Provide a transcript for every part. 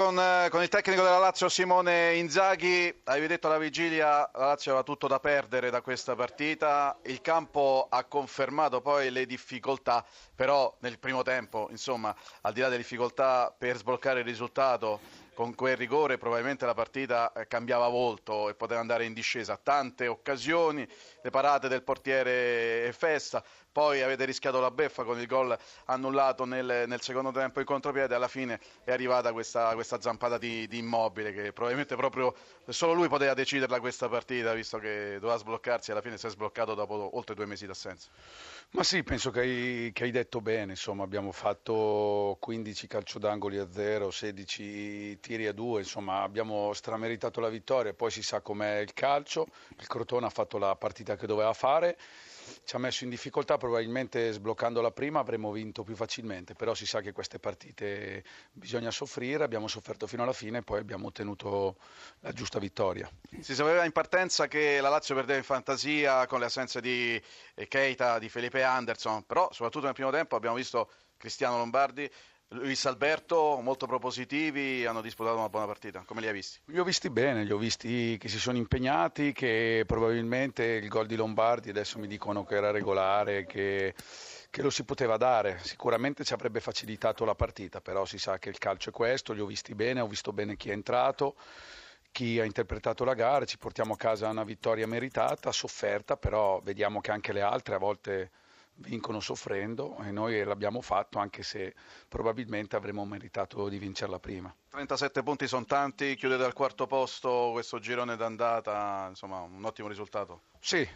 Con, eh, con, il tecnico della Lazio Simone Inzaghi, avevi detto alla vigilia la Lazio aveva tutto da perdere da questa partita, il campo ha confermato poi le difficoltà, però nel primo tempo, insomma, al di là delle difficoltà per sbloccare il risultato, con quel rigore probabilmente la partita eh, cambiava volto e poteva andare in discesa. Tante occasioni, le parate del portiere e Festa, poi avete rischiato la beffa con il gol annullato nel, nel secondo tempo in contropiede, alla fine è arrivata questa, questa zampata di, di, Immobile che probabilmente proprio solo lui poteva deciderla questa partita visto che doveva sbloccarsi e alla fine si è sbloccato dopo oltre due mesi d'assenza. Ma sì, penso che hai, che hai detto bene, insomma abbiamo fatto 15 calcio d'angoli a 0, 16 tiri a 2, insomma abbiamo strameritato la vittoria, poi si sa com'è il calcio, il Crotone ha fatto la partita che doveva fare ci ha messo in difficoltà, probabilmente sbloccando la prima avremmo vinto più facilmente, però si sa che queste partite bisogna soffrire, abbiamo sofferto fino alla fine e poi abbiamo ottenuto la giusta vittoria. Si sapeva in partenza che la Lazio perdeva in fantasia con le assenze di Keita, di Felipe Anderson, però soprattutto nel primo tempo abbiamo visto Cristiano Lombardi Luis Alberto molto propositivi, hanno disputato una buona partita. Come li hai visti? Li ho visti bene, li ho visti che si sono impegnati, che probabilmente il gol di Lombardi adesso mi dicono che era regolare, che, che lo si poteva dare. Sicuramente ci avrebbe facilitato la partita, però si sa che il calcio è questo, li ho visti bene, ho visto bene chi è entrato chi ha interpretato la gara, ci portiamo a casa una vittoria meritata, sofferta, però vediamo che anche le altre a volte vincono soffrendo e noi l'abbiamo fatto anche se probabilmente avremmo meritato di vincerla prima. 37 punti sono tanti, chiudete al quarto posto questo girone d'andata, insomma un ottimo risultato. Sì,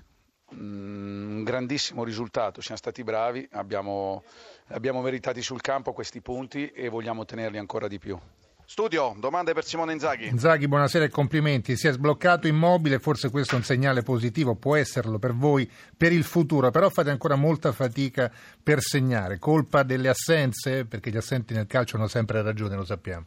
un grandissimo risultato, siamo stati bravi, abbiamo, abbiamo meritati sul campo questi punti e vogliamo tenerli ancora di più. Studio, domande per Simone Inzaghi. Inzaghi, buonasera e complimenti. Si è sbloccato immobile, forse questo è un segnale positivo, può esserlo per voi per il futuro, però fate ancora molta fatica per segnare. Colpa delle assenze? Perché gli assenti nel calcio hanno sempre ragione, lo sappiamo.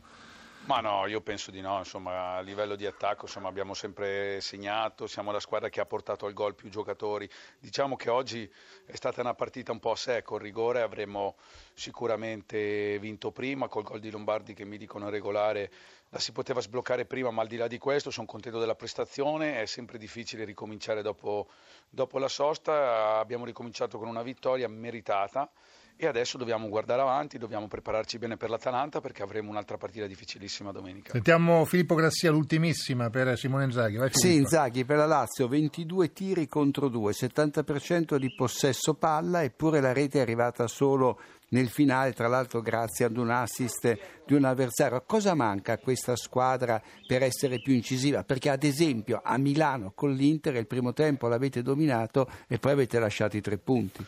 Ma no, io penso di no, insomma, a livello di attacco insomma, abbiamo sempre segnato, siamo la squadra che ha portato al gol più giocatori. Diciamo che oggi è stata una partita un po' a sé, con rigore avremmo sicuramente vinto prima, col gol di Lombardi che mi dicono regolare la si poteva sbloccare prima, ma al di là di questo sono contento della prestazione, è sempre difficile ricominciare dopo, dopo la sosta, abbiamo ricominciato con una vittoria meritata e adesso dobbiamo guardare avanti, dobbiamo prepararci bene per l'Atalanta perché avremo un'altra partita difficilissima domenica. Sentiamo Filippo Grassia, l'ultimissima per Simone Inzaghi. Vai, sì, Inzaghi per la Lazio, 22 tiri contro 2, 70% di possesso palla, eppure la rete è arrivata solo nel finale, tra l'altro grazie ad un assist di un avversario. Cosa manca a questa squadra per essere più incisiva? Perché ad esempio a Milano con l'Inter il primo tempo l'avete dominato e poi avete lasciato i tre punti.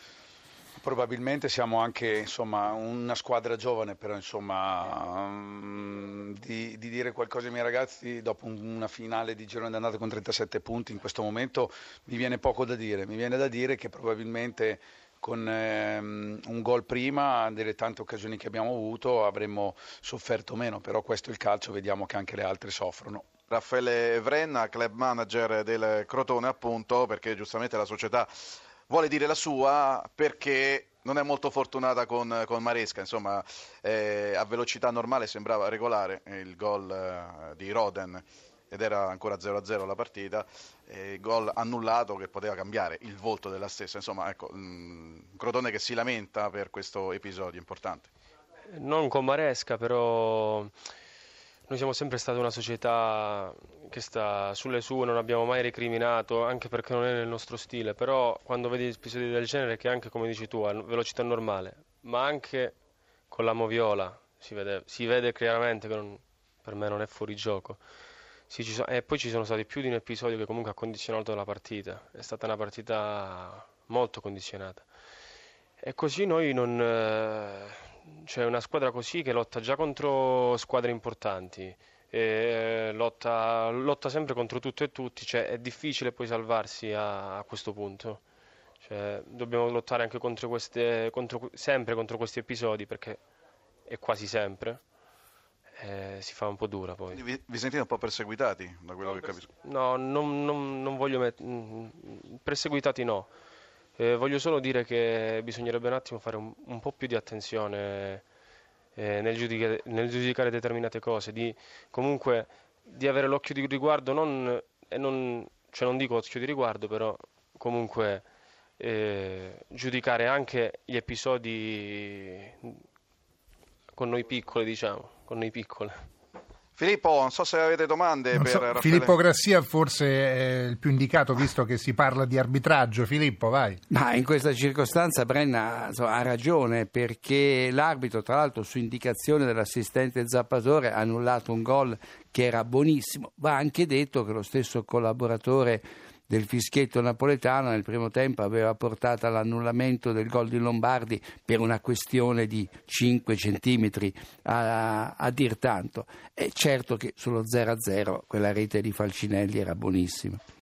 Probabilmente siamo anche insomma, una squadra giovane, però insomma, um, di, di, dire qualcosa ai miei ragazzi dopo una finale di girone d'andata con 37 punti in questo momento mi viene poco da dire, mi viene da dire che probabilmente con ehm, un gol prima delle tante occasioni che abbiamo avuto avremmo sofferto meno, però questo è il calcio, vediamo che anche le altre soffrono. Raffaele Vrenna, club manager del Crotone appunto, perché giustamente la società vuole dire la sua perché non è molto fortunata con, con Maresca, insomma eh, a velocità normale sembrava regolare il gol eh, di Roden ed era ancora 0-0 la partita, eh, gol annullato che poteva cambiare il volto della stessa, insomma ecco, mh, mm, Crotone che si lamenta per questo episodio importante. Non con Maresca però noi siamo sempre stati una società che sta sulle sue, non abbiamo mai recriminato, anche perché non è nel nostro stile, però quando vedi episodi del genere, che anche come dici tu, a velocità normale, ma anche con la moviola, si vede, si vede chiaramente che non, per me non è fuori gioco. Sì, sono, e poi ci sono stati più di un episodio che comunque ha condizionato la partita, è stata una partita molto condizionata. E così noi non... Eh, c'è una squadra così che lotta già contro squadre importanti, eh, lotta, lotta, sempre contro tutto e tutti, cioè è difficile poi salvarsi a, a questo punto. Cioè, dobbiamo lottare anche contro queste, contro, sempre contro questi episodi perché è quasi sempre. Eh, si fa un po' dura poi. Vi, vi, sentite un po' perseguitati da quello no, che capisco? No, non, non, non voglio mettere. Mm, perseguitati no eh, voglio solo dire che bisognerebbe un attimo fare un, un po' più di attenzione eh, nel, giudicare, nel, giudicare, determinate cose, di comunque di avere l'occhio di riguardo, non, non, cioè non dico occhio di riguardo, però comunque eh, giudicare anche gli episodi con noi piccoli, diciamo, con noi piccoli. Filippo, non so se avete domande non per so, Raffaele. Filippo Grassia forse è il più indicato visto che si parla di arbitraggio. Filippo, vai. Ma in questa circostanza Brenna insomma, ha ragione perché l'arbitro, tra l'altro su indicazione dell'assistente Zappatore, ha annullato un gol che era buonissimo. Va anche detto che lo stesso collaboratore del fischietto napoletano nel primo tempo aveva portato all'annullamento del gol di Lombardi per una questione di 5 centimetri a, a dir tanto. È certo che sullo 0-0 quella rete di Falcinelli era buonissima.